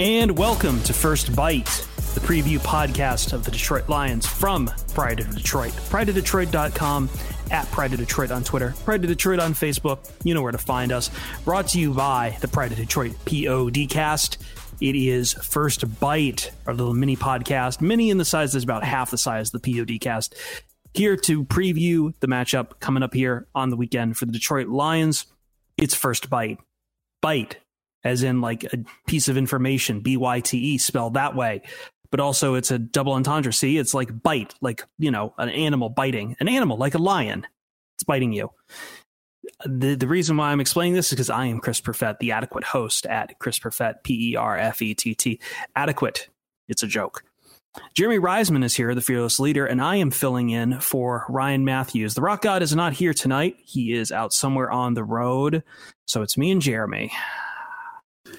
And welcome to First Byte, the preview podcast of the Detroit Lions from Pride of Detroit. PrideofDetroit.com, at Pride of Detroit on Twitter, Pride of Detroit on Facebook. You know where to find us. Brought to you by the Pride of Detroit PODcast. It is First Byte, our little mini podcast, mini in the size that's about half the size of the PODcast. Here to preview the matchup coming up here on the weekend for the Detroit Lions. It's First Byte. Byte as in like a piece of information, B Y T E, spelled that way. But also, it's a double entendre. See, it's like bite, like, you know, an animal biting, an animal like a lion. It's biting you. The, the reason why I'm explaining this is because I am Chris Perfett, the adequate host at Chris Perfett, P E R F E T T. Adequate. It's a joke. Jeremy Reisman is here, the fearless leader, and I am filling in for Ryan Matthews. The Rock God is not here tonight. He is out somewhere on the road. So it's me and Jeremy.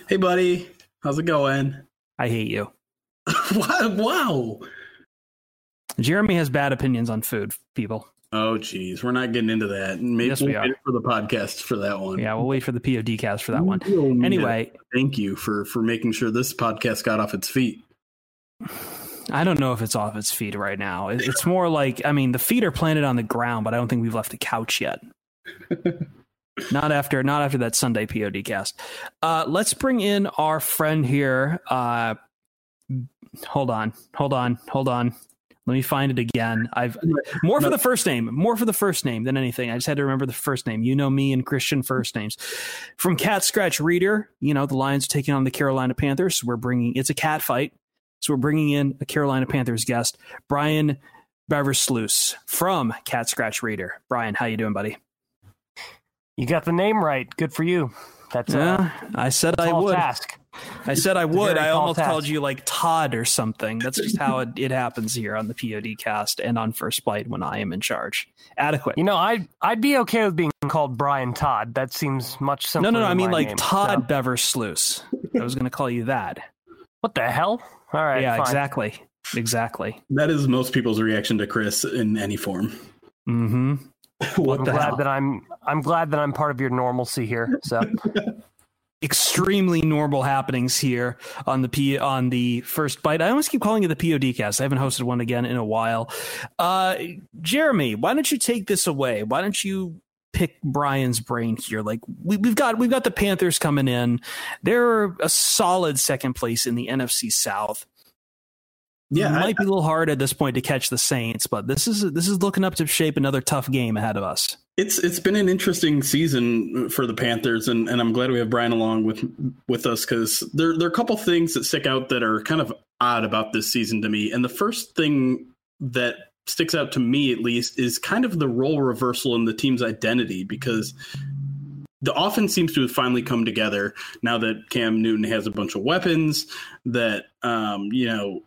Hey, buddy. How's it going? I hate you. wow. Jeremy has bad opinions on food, people. Oh, geez. We're not getting into that. Maybe yes, we we'll are. for the podcast for that one. Yeah, we'll wait for the POD cast for that one. Anyway, thank you for for making sure this podcast got off its feet. I don't know if it's off its feet right now. It's more like, I mean, the feet are planted on the ground, but I don't think we've left the couch yet. not after not after that Sunday POD cast. Uh, let's bring in our friend here. Uh, hold on, hold on, hold on. Let me find it again. I've more for the first name, more for the first name than anything. I just had to remember the first name. You know me and Christian first names. From Cat Scratch Reader, you know the Lions are taking on the Carolina Panthers. we're bringing it's a cat fight, so we're bringing in a Carolina Panthers guest, Brian Beversluis from Cat Scratch Reader. Brian, how you doing, buddy? You got the name right. Good for you. That's yeah. I said I would. Task. I said I would. I almost task. called you like Todd or something. That's just how it, it happens here on the POD cast and on First Byte when I am in charge. Adequate. You know, I'd I'd be okay with being called Brian Todd. That seems much simpler. No, no, no. I mean like name, Todd so. Beversluis. I was going to call you that. What the hell? All right. Yeah, fine. exactly. Exactly. That is most people's reaction to Chris in any form. Mm-hmm. what I'm glad hell? that I'm I'm glad that I'm part of your normalcy here. So extremely normal happenings here on the P on the first bite. I almost keep calling it the POD cast. I haven't hosted one again in a while. Uh, Jeremy, why don't you take this away? Why don't you pick Brian's brain here? Like we, we've got we've got the Panthers coming in. They're a solid second place in the NFC South. Yeah, it might I, be a little hard at this point to catch the Saints, but this is this is looking up to shape another tough game ahead of us. It's it's been an interesting season for the Panthers, and, and I'm glad we have Brian along with with us because there there are a couple things that stick out that are kind of odd about this season to me. And the first thing that sticks out to me, at least, is kind of the role reversal in the team's identity because the offense seems to have finally come together now that Cam Newton has a bunch of weapons. That um, you know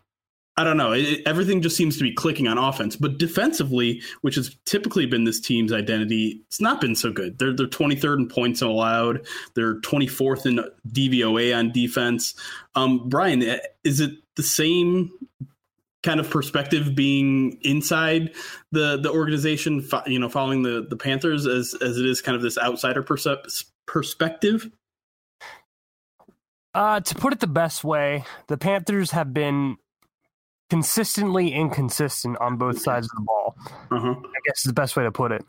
I don't know. It, everything just seems to be clicking on offense, but defensively, which has typically been this team's identity, it's not been so good. They're they're 23rd in points allowed. They're 24th in DVOA on defense. Um, Brian, eh, is it the same kind of perspective being inside the the organization? You know, following the the Panthers as as it is kind of this outsider perspective. Uh, to put it the best way, the Panthers have been consistently inconsistent on both sides of the ball. Uh-huh. I guess is the best way to put it.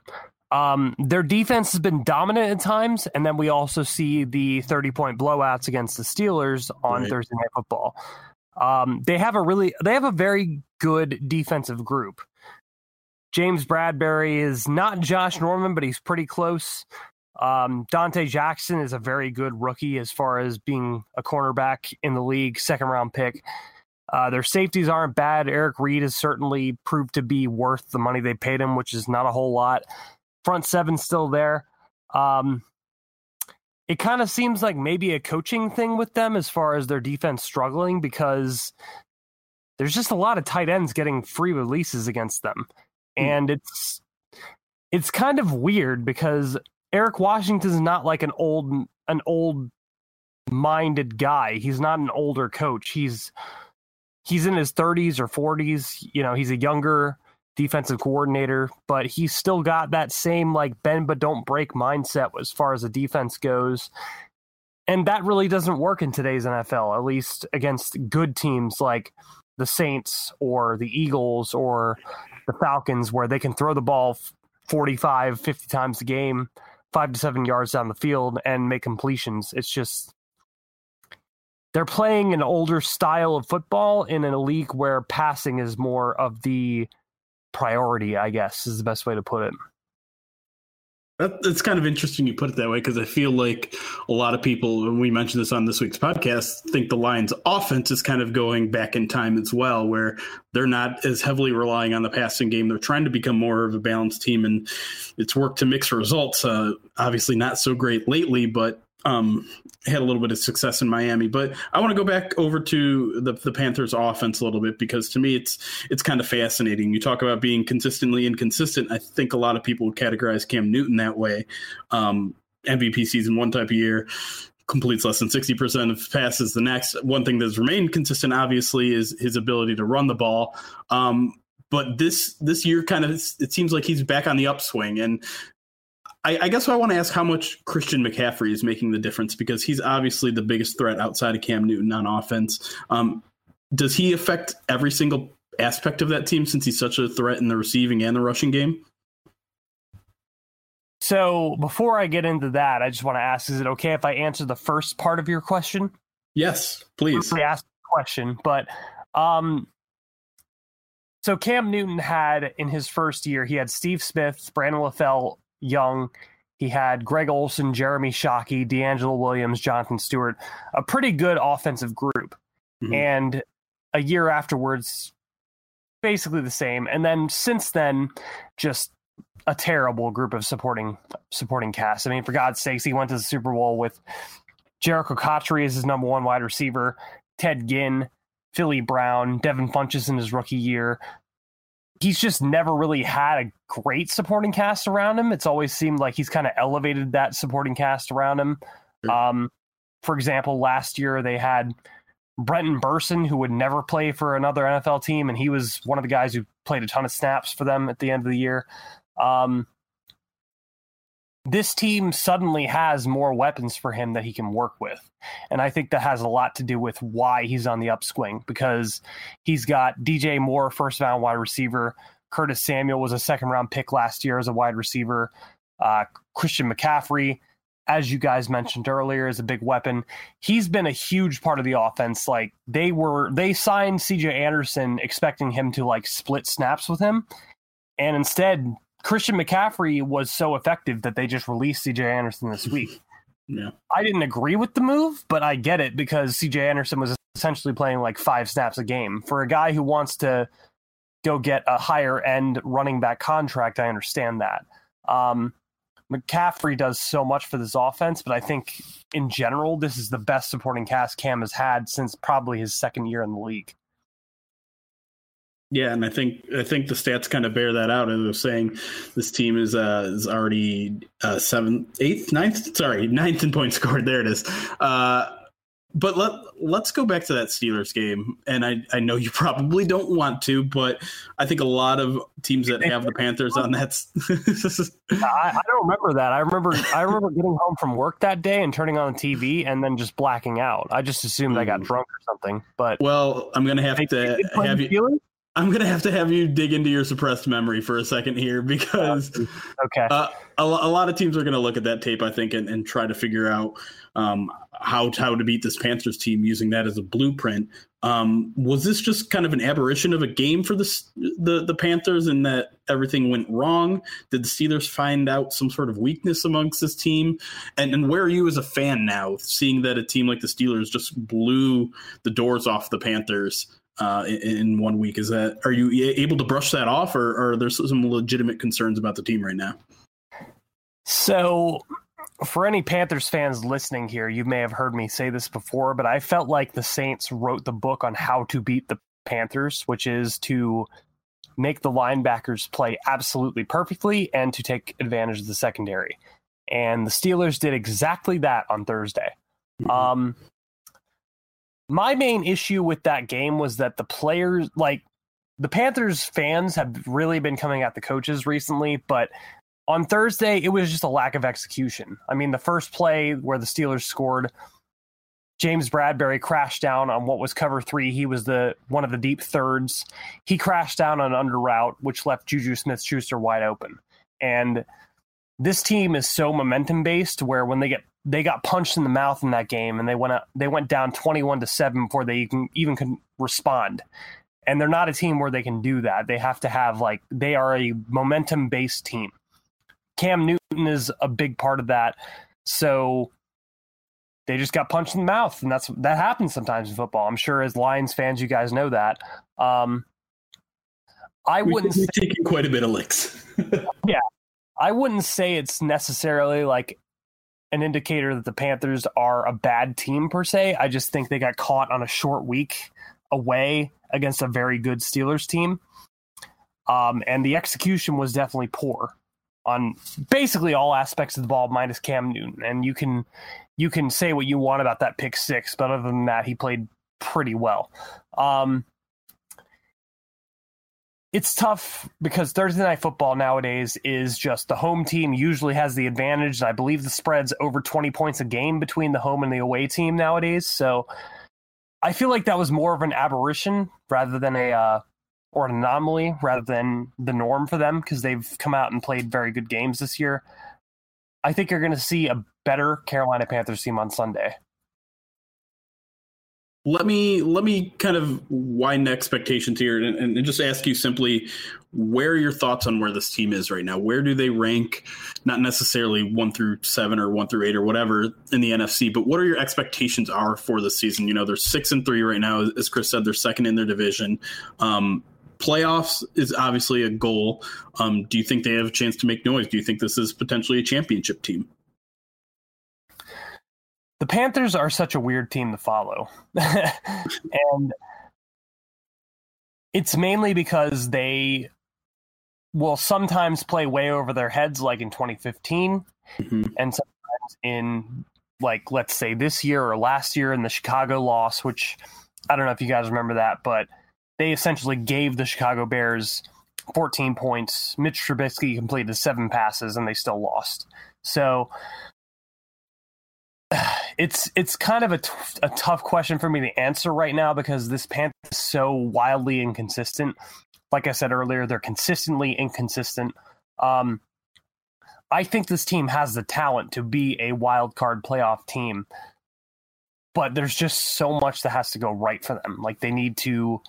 Um, their defense has been dominant at times, and then we also see the 30 point blowouts against the Steelers on right. Thursday Night Football. Um, they have a really they have a very good defensive group. James Bradberry is not Josh Norman, but he's pretty close. Um, Donte Jackson is a very good rookie as far as being a cornerback in the league, second round pick. Uh, their safeties aren't bad. Eric Reid has certainly proved to be worth the money they paid him, which is not a whole lot. Front seven still there. Um, it kind of seems like maybe a coaching thing with them as far as their defense struggling because there's just a lot of tight ends getting free releases against them. Hmm. And it's it's kind of weird because Eric Washington's not like an old an old minded guy. He's not an older coach. He's he's in his 30s or 40s. You know, he's a younger defensive coordinator, but he's still got that same like bend but don't break mindset as far as the defense goes. And that really doesn't work in today's NFL, at least against good teams like the Saints or the Eagles or the Falcons, where they can throw the ball 45, 50 times a game, five to seven yards down the field and make completions. It's just they're playing an older style of football in a league where passing is more of the priority, I guess, is the best way to put it. That's kind of interesting you put it that way because I feel like a lot of people, and we mentioned this on this week's podcast, think the Lions' offense is kind of going back in time as well, where they're not as heavily relying on the passing game. They're trying to become more of a balanced team, and it's worked to mix results. Uh, obviously, not so great lately, but um, had a little bit of success in Miami. But I want to go back over to the, the Panthers offense a little bit because to me it's it's kind of fascinating. You talk about being consistently inconsistent. I think a lot of people would categorize Cam Newton that way. Um, MVP season one type of year completes less than 60% of passes the next one thing that's remained consistent obviously is his ability to run the ball um, but this this year kind of it seems like he's back on the upswing and I, I guess I want to ask how much Christian McCaffrey is making the difference because he's obviously the biggest threat outside of Cam Newton on offense. Um, does he affect every single aspect of that team since he's such a threat in the receiving and the rushing game? So before I get into that, I just want to ask: Is it okay if I answer the first part of your question? Yes, please. I asked the question, but um, so Cam Newton had in his first year, he had Steve Smith, Brandon LaFell, Young. He had Greg Olsen, Jeremy Shockey, DeAngelo Williams, Jonathan Stewart, a pretty good offensive group. Mm-hmm. And a year afterwards, basically the same. And then since then, just a terrible group of supporting supporting cast. I mean, for God's sakes, he went to the Super Bowl with Jerricho Cotchery as his number one wide receiver, Ted Ginn, Philly Brown, Devin Funchess in his rookie year, he's just never really had a great supporting cast around him. It's always seemed like he's kind of elevated that supporting cast around him. Um, for example, last year they had Brenton Bersin, who would never play for another NFL team, and he was one of the guys who played a ton of snaps for them at the end of the year. Um, this team suddenly has more weapons for him that he can work with. And I think that has a lot to do with why he's on the upswing because he's got DJ Moore, first round wide receiver. Curtis Samuel was a second round pick last year as a wide receiver. Uh, Christian McCaffrey, as you guys mentioned earlier, is a big weapon. He's been a huge part of the offense. Like they were, they signed CJ Anderson expecting him to like split snaps with him. And instead, Christian McCaffrey was so effective that they just released CJ Anderson this week. Yeah. I didn't agree with the move, but I get it because CJ Anderson was essentially playing like five snaps a game. For a guy who wants to go get a higher end running back contract, I understand that. Um, McCaffrey does so much for this offense, but I think in general, this is the best supporting cast Cam has had since probably his second year in the league. Yeah, and I think I think the stats kind of bear that out. As I was saying, this team is uh, is already uh, seventh, eighth, ninth. Sorry, ninth in points scored. There it is. Uh, but let let's go back to that Steelers game. And I I know you probably don't want to, but I think a lot of teams that have the Panthers on that. I, I don't remember that. I remember I remember getting home from work that day and turning on the TV and then just blacking out. I just assumed. I got hmm. drunk or something. But well, I'm gonna have to have you. I'm gonna have to have you dig into your suppressed memory for a second here because okay, uh, a, a, lot of teams are gonna look at that tape, I think, and, and try to figure out um, how how to beat this Panthers team using that as a blueprint. Um, was this just kind of an aberration of a game for the the the Panthers, and that everything went wrong? Did the Steelers find out some sort of weakness amongst this team? And and where are you as a fan now, seeing that a team like the Steelers just blew the doors off the Panthers? Uh, in, in, one week. Is that are you able to brush that off, or, or are there some legitimate concerns about the team right now? So, for any Panthers fans listening here, you may have heard me say this before, but I felt like the Saints wrote the book on how to beat the Panthers, which is to make the linebackers play absolutely perfectly and to take advantage of the secondary. And the Steelers did exactly that on Thursday. Mm-hmm. Um, my main issue with that game was that the players, like the Panthers fans, have really been coming at the coaches recently, but on Thursday, it was just a lack of execution. I mean, the first play where the Steelers scored, James Bradberry crashed down on what was cover three. He was the one of the deep thirds. He crashed down on an under route, which left Juju Smith Schuster wide open. And this team is so momentum based where when they get they got punched in the mouth in that game and they went up, they went down 21 to 7 before they even, even can respond. And they're not a team where they can do that. They have to have like they are a momentum based team. Cam newton is a big part of that. So they just got punched in the mouth and that's that happens sometimes in football. I'm sure as lions fans you guys know that. Um i we, wouldn't we're say, taking quite a bit of licks. Yeah. I wouldn't say it's necessarily like an indicator that the Panthers are a bad team per se. I just think they got caught on a short week away against a very good Steelers team. Um, and the execution was definitely poor on basically all aspects of the ball minus Cam Newton. And you can you can say what you want about that pick six, but other than that, he played pretty well. Um, it's tough because Thursday night football nowadays is just the home team usually has the advantage. I believe the spread's over 20 points a game between the home and the away team nowadays. So I feel like that was more of an aberration rather than a uh, or an anomaly rather than the norm for them because they've come out and played very good games this year. I think you're going to see a better Carolina Panthers team on Sunday let me let me kind of widen expectations here and, and, just ask you simply where are your thoughts on where this team is right now? Where do they rank? Not necessarily one through seven or one through eight or whatever in the nfc but what are your expectations are for the season? You know they're six and three right now as chris said they're second in their division. Um, playoffs is obviously a goal. Um, do you think they have a chance to make noise? Do you think this is potentially a championship team the Panthers are such a weird team to follow. and it's mainly because they will sometimes play way over their heads, like in 2015, mm-hmm. and sometimes in, like, let's say this year or last year in the Chicago loss, which I don't know if you guys remember that, but they essentially gave the Chicago Bears 14 points. Mitch Trubisky completed seven passes, and they still lost. So it's it's kind of a, t- a tough question for me to answer right now because this Panther is so wildly inconsistent. Like I said earlier, they're consistently inconsistent. Um, I think this team has the talent to be a wild card playoff team, but there's just so much that has to go right for them. Like they need to,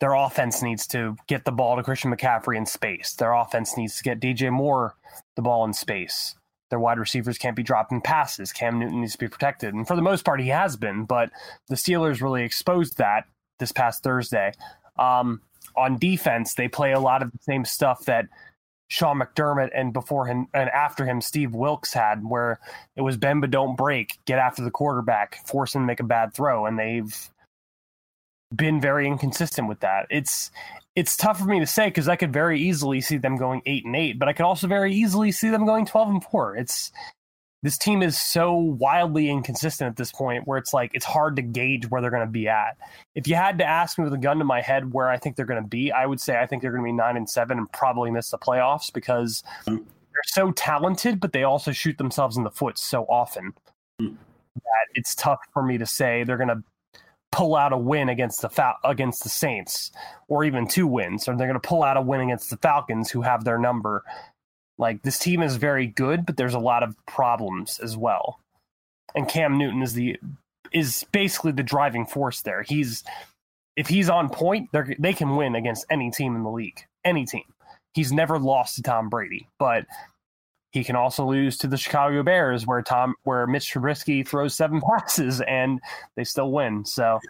their offense needs to get the ball to Christian McCaffrey in space. Their offense needs to get DJ Moore the ball in space. Their wide receivers can't be dropping passes. Cam Newton needs to be protected. And for the most part, he has been, but the Steelers really exposed that this past Thursday. Um, on defense, they play a lot of the same stuff that Sean McDermott and before him and after him, Steve Wilks had, where it was bend but don't break, get after the quarterback, force him to make a bad throw, and they've been very inconsistent with that. It's it's tough for me to say because I could very easily see them going eight and eight, but I could also very easily see them going twelve and four. It's this team is so wildly inconsistent at this point where it's like it's hard to gauge where they're going to be at. If you had to ask me with a gun to my head where I think they're going to be, I would say I think they're going to be nine and seven and probably miss the playoffs because they're so talented, but they also shoot themselves in the foot so often hmm. that it's tough for me to say they're going to pull out a win against the Fal- against the Saints, or even two wins, or they're going to pull out a win against the Falcons, who have their number. Like this team is very good, but there's a lot of problems as well. And Cam Newton is the is basically the driving force there. He's if he's on point, they they can win against any team in the league, any team. He's never lost to Tom Brady, but he can also lose to the Chicago Bears, where Tom, where Mitch Trubisky throws seven passes and they still win. So,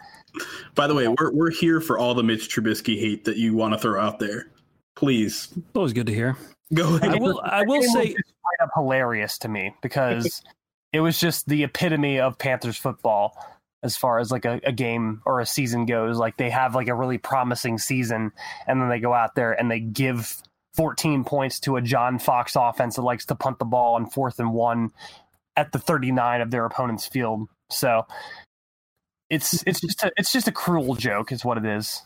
by the way, we're we're here for all the Mitch Trubisky hate that you want to throw out there. Please, always good to hear. Go ahead. I will. I will say, straight up hilarious to me because it was just the epitome of Panthers football as far as like a, a, game or a season goes. Like they have like a really promising season, and then they go out there and they give 14 points to a John Fox offense that likes to punt the ball on fourth and one at the 39 of their opponent's field. So it's it's just a, it's just a cruel joke, is what it is.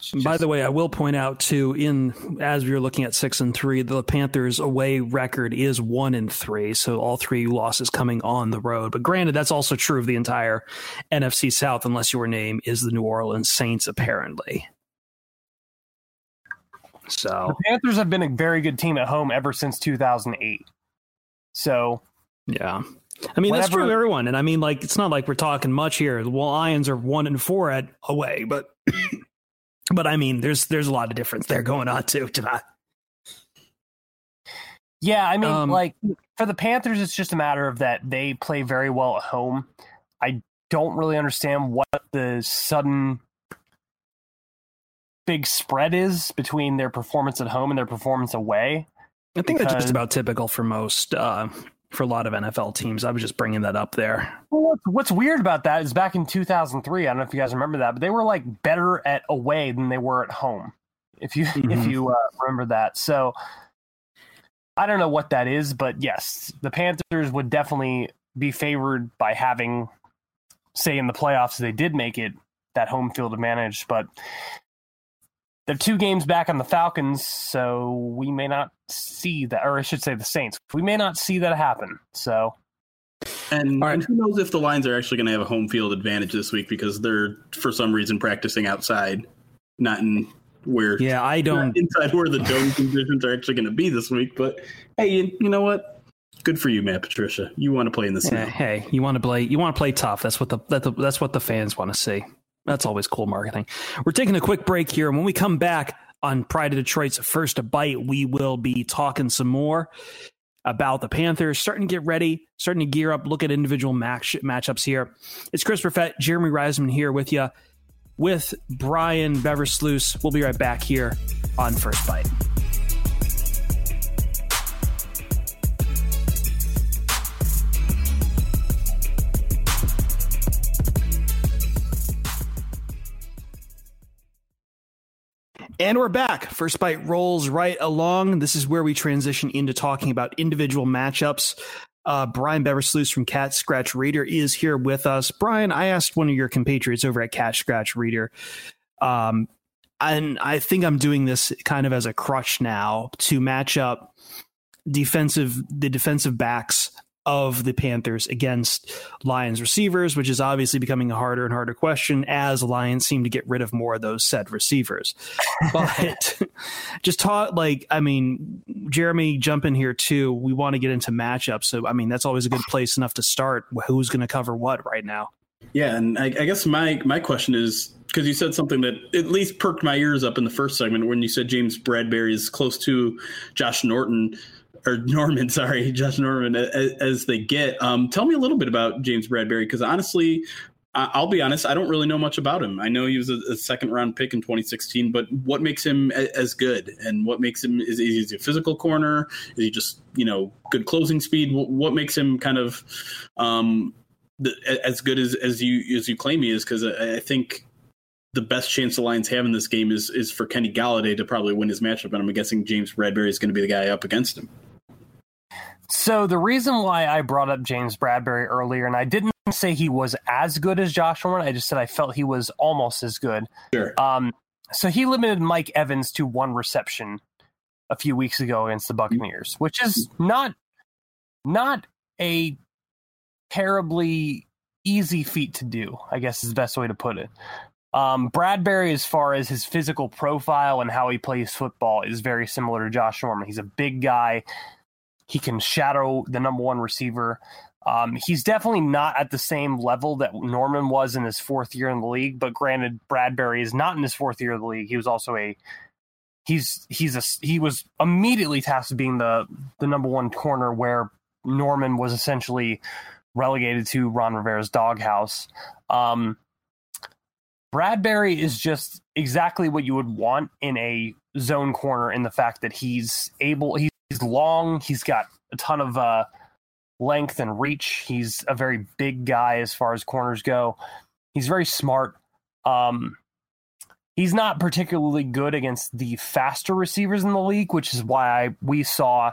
Just... By the way, I will point out too, in as we are looking at six and three, the Panthers' away record is one and three, so all three losses coming on the road. But granted, that's also true of the entire NFC South, unless your name is the New Orleans Saints, apparently. So the Panthers have been a very good team at home ever since 2008. So yeah. I mean, Whenever, that's true everyone. And I mean, like, it's not like we're talking much here. The Lions are one and four at away, but, but I mean, there's, there's a lot of difference there going on too. To Yeah. I mean, um, like for the Panthers, it's just a matter of that they play very well at home. I don't really understand what the sudden big spread is between their performance at home and their performance away. I think because, that's just about typical for most, uh, for a lot of NFL teams. I was just bringing that up there. Well, what's weird about that is back in 2003. I don't know if you guys remember that, but they were like better at away than they were at home. If you mm-hmm. if you uh, remember that, so I don't know what that is, but yes, the Panthers would definitely be favored by having, say, in the playoffs, they did make it that home field advantage. But they're two games back on the Falcons, so we may not see that, or I should say the Saints. We may not see that happen. So, and, right. and who knows if the Lions are actually going to have a home field advantage this week because they're for some reason practicing outside, not in where. Yeah, I don't inside where the dome conditions are actually going to be this week. But hey, you, you know what? Good for you, Matt Patricia. You want to play in the yeah, Hey, you want to play. You want to play tough. That's what the, that the that's what the fans want to see. That's always cool marketing. We're taking a quick break here. And when we come back on Pride of Detroit's First Byte, we will be talking some more about the Panthers, starting to get ready, starting to gear up, look at individual match, matchups here. It's Chris Perfett, Jeremy Reisman here with you, with Brian Beversluis. We'll be right back here on First Byte. And we're back. First Byte rolls right along. This is where we transition into talking about individual matchups. Uh, Brian Beversluis from Cat Scratch Reader is here with us. Brian, I asked one of your compatriots over at Cat Scratch Reader, um, and I think I'm doing this kind of as a crutch now to match up defensive the defensive backs of the Panthers against Lions receivers, which is obviously becoming a harder and harder question as Lions seem to get rid of more of those said receivers. But just talk like, I mean, Jeremy, jump in here too. We want to get into matchups. So, I mean, that's always a good place enough to start. Who's going to cover what right now? Yeah. And I, I guess my, my question is because you said something that at least perked my ears up in the first segment when you said James Bradberry is close to Josh Norton or Norman, sorry, Josh Norman, as, as they get. Um, tell me a little bit about James Bradberry because honestly, I'll be honest, I don't really know much about him. I know he was a, a, second round pick in 2016, but what makes him a, as good and what makes him is, is he a physical corner? Is he just you know good closing speed? What, makes him kind of um, the, as good as as you as you claim he is? Because I, I think the best chance the Lions have in this game is is for Kenny Golladay to probably win his matchup, and I'm guessing James Bradberry is going to be the guy up against him. So the reason why I brought up James Bradberry earlier, and I didn't say he was as good as Josh Norman, I just said I felt he was almost as good. Sure. Um, so he limited Mike Evans to one reception a few weeks ago against the Buccaneers, which is not not a terribly easy feat to do, I guess is the best way to put it. Um, Bradberry, as far as his physical profile and how he plays football, is very similar to Josh Norman. He's a big guy. He can shadow the number one receiver. Um, he's definitely not at the same level that Norman was in his fourth year in the league. But granted, Bradberry is not in his fourth year of the league. He was also a he's he's a he was immediately tasked with being the the number one corner where Norman was essentially relegated to Ron Rivera's doghouse. Um, Bradberry is just exactly what you would want in a zone corner in the fact that he's able he's long, he's got a ton of uh, length and reach. He's a very big guy as far as corners go. He's very smart. Um, he's not particularly good against the faster receivers in the league, which is why I, we saw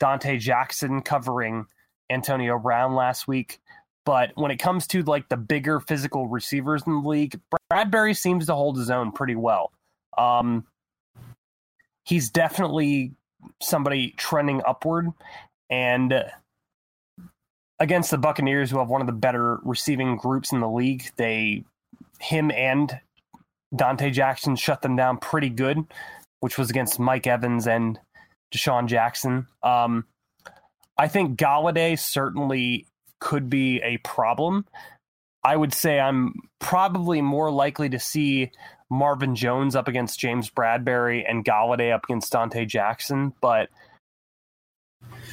Donte Jackson covering Antonio Brown last week. But when it comes to like the bigger physical receivers in the league, Bradberry seems to hold his own pretty well. Um, he's definitely somebody trending upward, and against the Buccaneers, who have one of the better receiving groups in the league, they him and Donte Jackson shut them down pretty good, which was against Mike Evans and DeSean Jackson. Um, I think Golladay certainly could be a problem. I would say I'm probably more likely to see Marvin Jones up against James Bradberry and Golladay up against Donte Jackson, but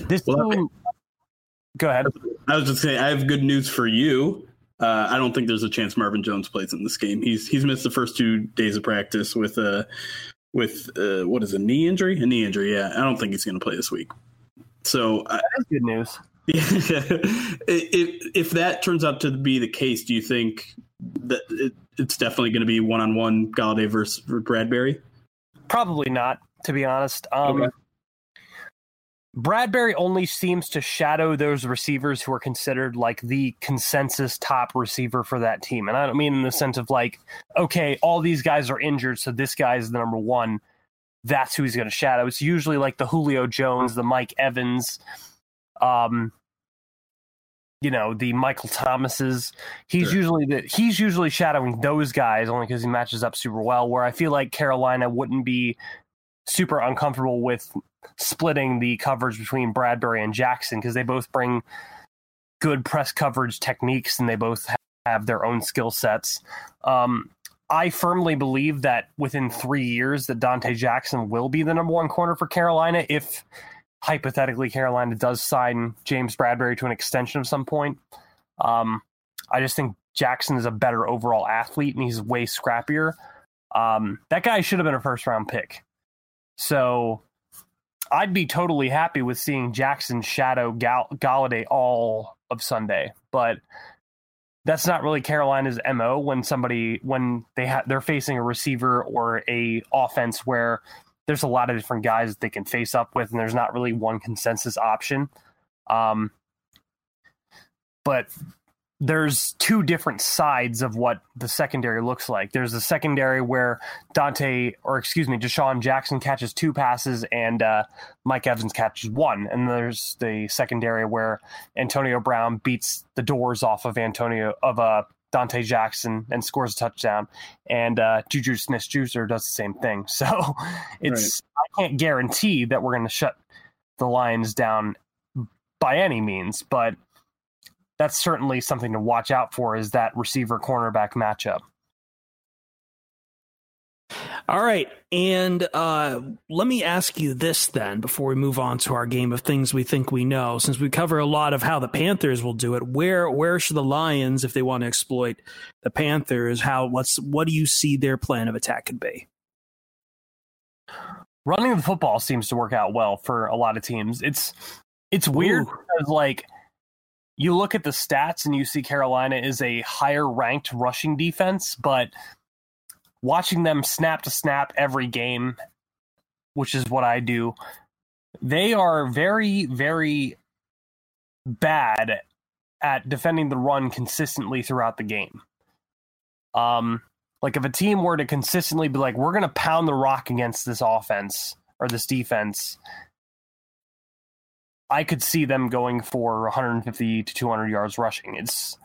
this well, team. Go ahead. I was just saying, I have good news for you. Uh, I don't think there's a chance Marvin Jones plays in this game. He's he's missed the first two days of practice with a with uh, what is a knee injury? A knee injury. Yeah, I don't think he's going to play this week. So that's good news. if if that turns out to be the case, do you think that it, it's definitely going to be one on one Golladay versus Bradberry? Probably not, to be honest. Um, okay. Bradberry only seems to shadow those receivers who are considered like the consensus top receiver for that team. And I don't mean in the sense of like, okay, all these guys are injured, so this guy is the number one. That's who he's going to shadow. It's usually like the Julio Jones, the Mike Evans, um, you know the Michael Thomases. He's sure. usually the he's usually shadowing those guys only because he matches up super well. Where I feel like Carolina wouldn't be super uncomfortable with splitting the coverage between Bradberry and Jackson because they both bring good press coverage techniques and they both have their own skill sets. Um, I firmly believe that within three years that Donte Jackson will be the number one corner for Carolina if hypothetically Carolina does sign James Bradberry to an extension of some point. Um, I just think Jackson is a better overall athlete and he's way scrappier. Um, that guy should have been a first round pick. So I'd be totally happy with seeing Jackson shadow Gall- Golladay all of Sunday, but that's not really Carolina's mo when somebody when they ha- they're facing a receiver or a offense where there's a lot of different guys that they can face up with, and there's not really one consensus option. Um, but there's two different sides of what the secondary looks like. There's a secondary where Donte, or excuse me, DeSean Jackson catches two passes and uh, Mike Evans catches one. And there's the secondary where Antonio Brown beats the doors off of Antonio of uh, Donte Jackson and scores a touchdown, and uh, Juju Smith Schuster does the same thing. So it's right. I can't guarantee that we're going to shut the Lions down by any means, but that's certainly something to watch out for. Is that receiver cornerback matchup? All right. And uh, let me ask you this then before we move on to our game of things we think we know. Since we cover a lot of how the Panthers will do it, where where should the Lions, if they want to exploit the Panthers, how what's what do you see their plan of attack could be? Running the football seems to work out well for a lot of teams. It's it's weird Ooh. because like you look at the stats and you see Carolina is a higher ranked rushing defense, but watching them snap to snap every game, which is what I do, they are very, very bad at defending the run consistently throughout the game. Um, like if a team were to consistently be like, we're going to pound the rock against this offense or this defense, I could see them going for 150 to 200 yards rushing. It's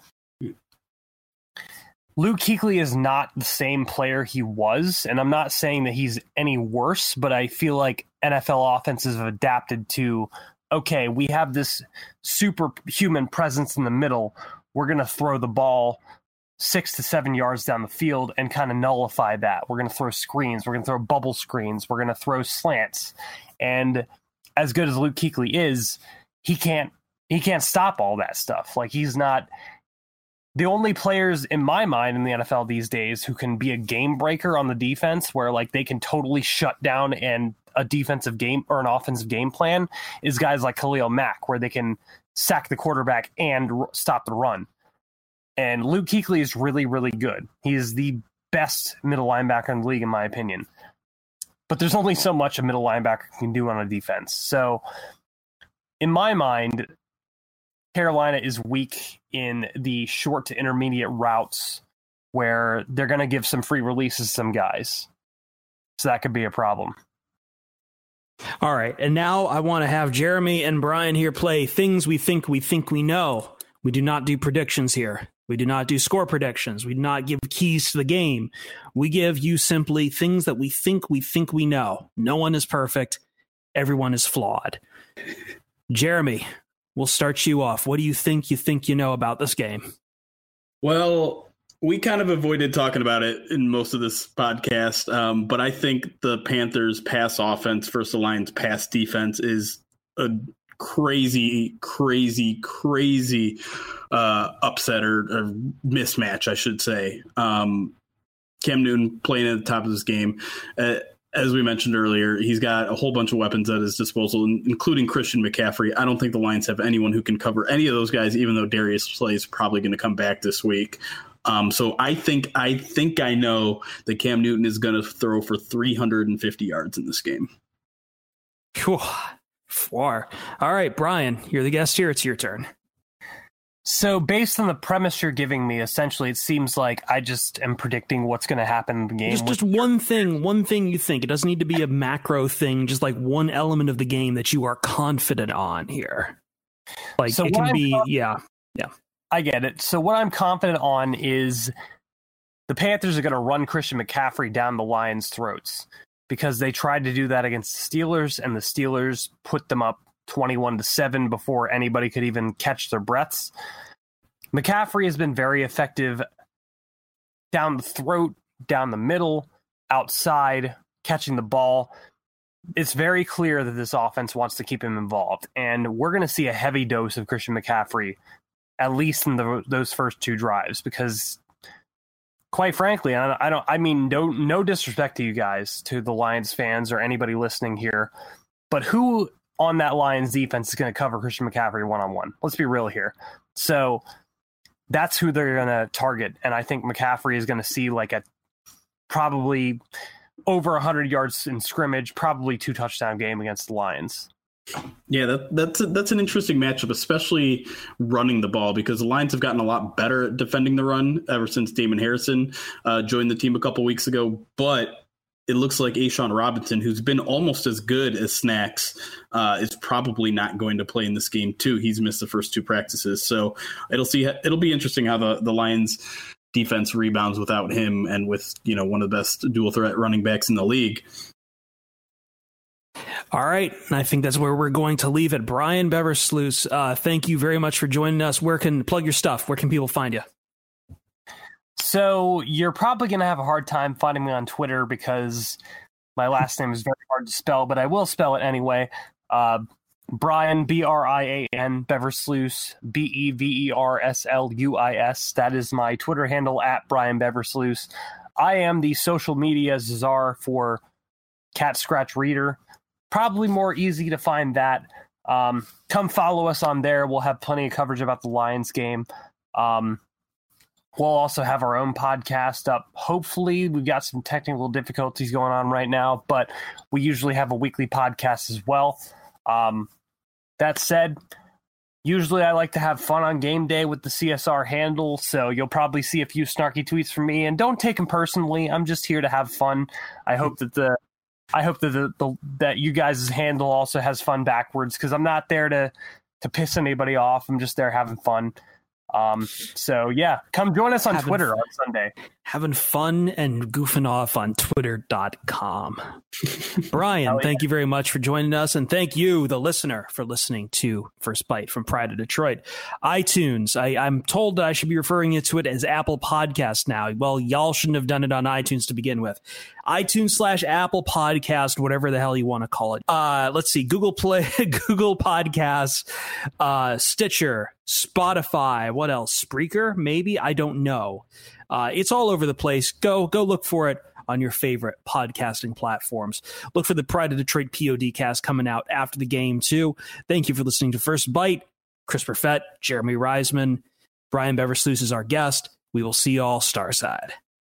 Luke Kuechly is not the same player he was, and I'm not saying that he's any worse, but I feel like NFL offenses have adapted to okay, we have this superhuman presence in the middle. We're going to throw the ball six to seven yards down the field and kind of nullify that. We're going to throw screens. We're going to throw bubble screens. We're going to throw slants. And as good as Luke Kuechly is, he can't he can't stop all that stuff. Like he's not the only players in my mind in the NFL these days who can be a game breaker on the defense where like they can totally shut down and a defensive game or an offensive game plan is guys like Khalil Mack where they can sack the quarterback and r- stop the run. And Luke Kuechly is really really good. He is the best middle linebacker in the league in my opinion. But there's only so much a middle linebacker can do on a defense. So in my mind, Carolina is weak in the short to intermediate routes where they're going to give some free releases to some guys. So that could be a problem. All right. And now I want to have Jeremy and Brian here play things we think we think we know. We do not do predictions here. We do not do score predictions. We do not give keys to the game. We give you simply things that we think we think we know. No one is perfect. Everyone is flawed. Jeremy, we'll start you off. What do you think you think you know about this game? Well, we kind of avoided talking about it in most of this podcast, um, but I think the Panthers' pass offense versus the Lions' pass defense is a crazy, crazy, crazy uh, upset or, or, mismatch, I should say. Um, Cam Newton playing at the top of this game. Uh, as we mentioned earlier, he's got a whole bunch of weapons at his disposal, including Christian McCaffrey. I don't think the Lions have anyone who can cover any of those guys, even though Darius Slay is probably going to come back this week. Um, so I think I think I know that Cam Newton is going to throw for 350 yards in this game. Cool. Four. All right, Brian, you're the guest here. It's your turn. So, based on the premise you're giving me, essentially, it seems like I just am predicting what's going to happen in the game. Just, just one thing, one thing you think. It doesn't need to be a macro thing. Just like one element of the game that you are confident on here. Like so it can be, yeah, yeah. I get it. So, what I'm confident on is the Panthers are going to run Christian McCaffrey down the Lions' throats because they tried to do that against the Steelers, and the Steelers put them up 21 to 7 before anybody could even catch their breaths. McCaffrey has been very effective down the throat, down the middle, outside, catching the ball. It's very clear that this offense wants to keep him involved, and we're going to see a heavy dose of Christian McCaffrey at least in the, those first two drives because quite frankly, I, I don't. I mean, no, no disrespect to you guys, to the Lions fans or anybody listening here, but who on that Lions defense is going to cover Christian McCaffrey one on one. Let's be real here. So that's who they're going to target. And I think McCaffrey is going to see like a probably over 100 yards in scrimmage, probably two touchdown game against the Lions. Yeah, that, that's a, that's an interesting matchup, especially running the ball because the Lions have gotten a lot better at defending the run ever since Damon Harrison uh, joined the team a couple weeks ago. But it looks like A'Shawn Robinson, who's been almost as good as Snacks, uh, is probably not going to play in this game too. He's missed the first two practices, so it'll see. It'll be interesting how the the Lions defense rebounds without him and with you know one of the best dual threat running backs in the league. All right, I think that's where we're going to leave it. Brian Beversluis, uh, thank you very much for joining us. Where can plug your stuff? Where can people find you? So you're probably going to have a hard time finding me on Twitter because my last name is very hard to spell, but I will spell it anyway. Uh, Brian B R I A N Beversluis B E V E R S L U I S. That is my Twitter handle at Brian Beversluis. I am the social media czar for Cat Scratch Reader. Probably more easy to find that. Um, come follow us on there. We'll have plenty of coverage about the Lions game. Um, We'll also have our own podcast up. Hopefully, we've got some technical difficulties going on right now, but we usually have a weekly podcast as well. Um, that said, usually I like to have fun on game day with the CSR handle, so you'll probably see a few snarky tweets from me. And don't take them personally. I'm just here to have fun. I hope that the I hope that the, the that you guys' handle also has fun backwards because I'm not there to to piss anybody off. I'm just there having fun. Um, so yeah, come join us on having Twitter on Sunday. Having fun and goofing off on twitter.com. Brian, thank you very much for joining us. And thank you, the listener, for listening to First Byte from Pride of Detroit. iTunes, I, I'm told I should be referring to it as Apple Podcast now. Well, y'all shouldn't have done it on iTunes to begin with iTunes slash Apple Podcast, whatever the hell you want to call it. Uh, let's see, Google Play, Google Podcasts, uh, Stitcher, Spotify. What else? Spreaker, maybe. I don't know. Uh, it's all over the place. Go go look for it on your favorite podcasting platforms. Look for the Pride of Detroit POD cast coming out after the game too. Thank you for listening to First Byte. Chris Perfett, Jeremy Reisman, Brian Beversluis is our guest. We will see you all Starside.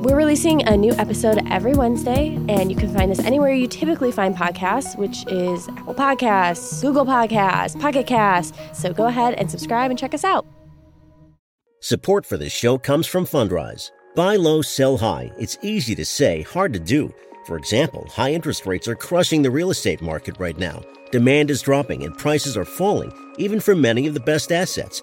We're releasing a new episode every Wednesday, and you can find us anywhere you typically find podcasts, which is Apple Podcasts, Google Podcasts, Pocket Casts. So go ahead and subscribe and check us out. Support for this show comes from Fundrise. Buy low, sell high. It's easy to say, hard to do. For example, high interest rates are crushing the real estate market right now. Demand is dropping and prices are falling, even for many of the best assets.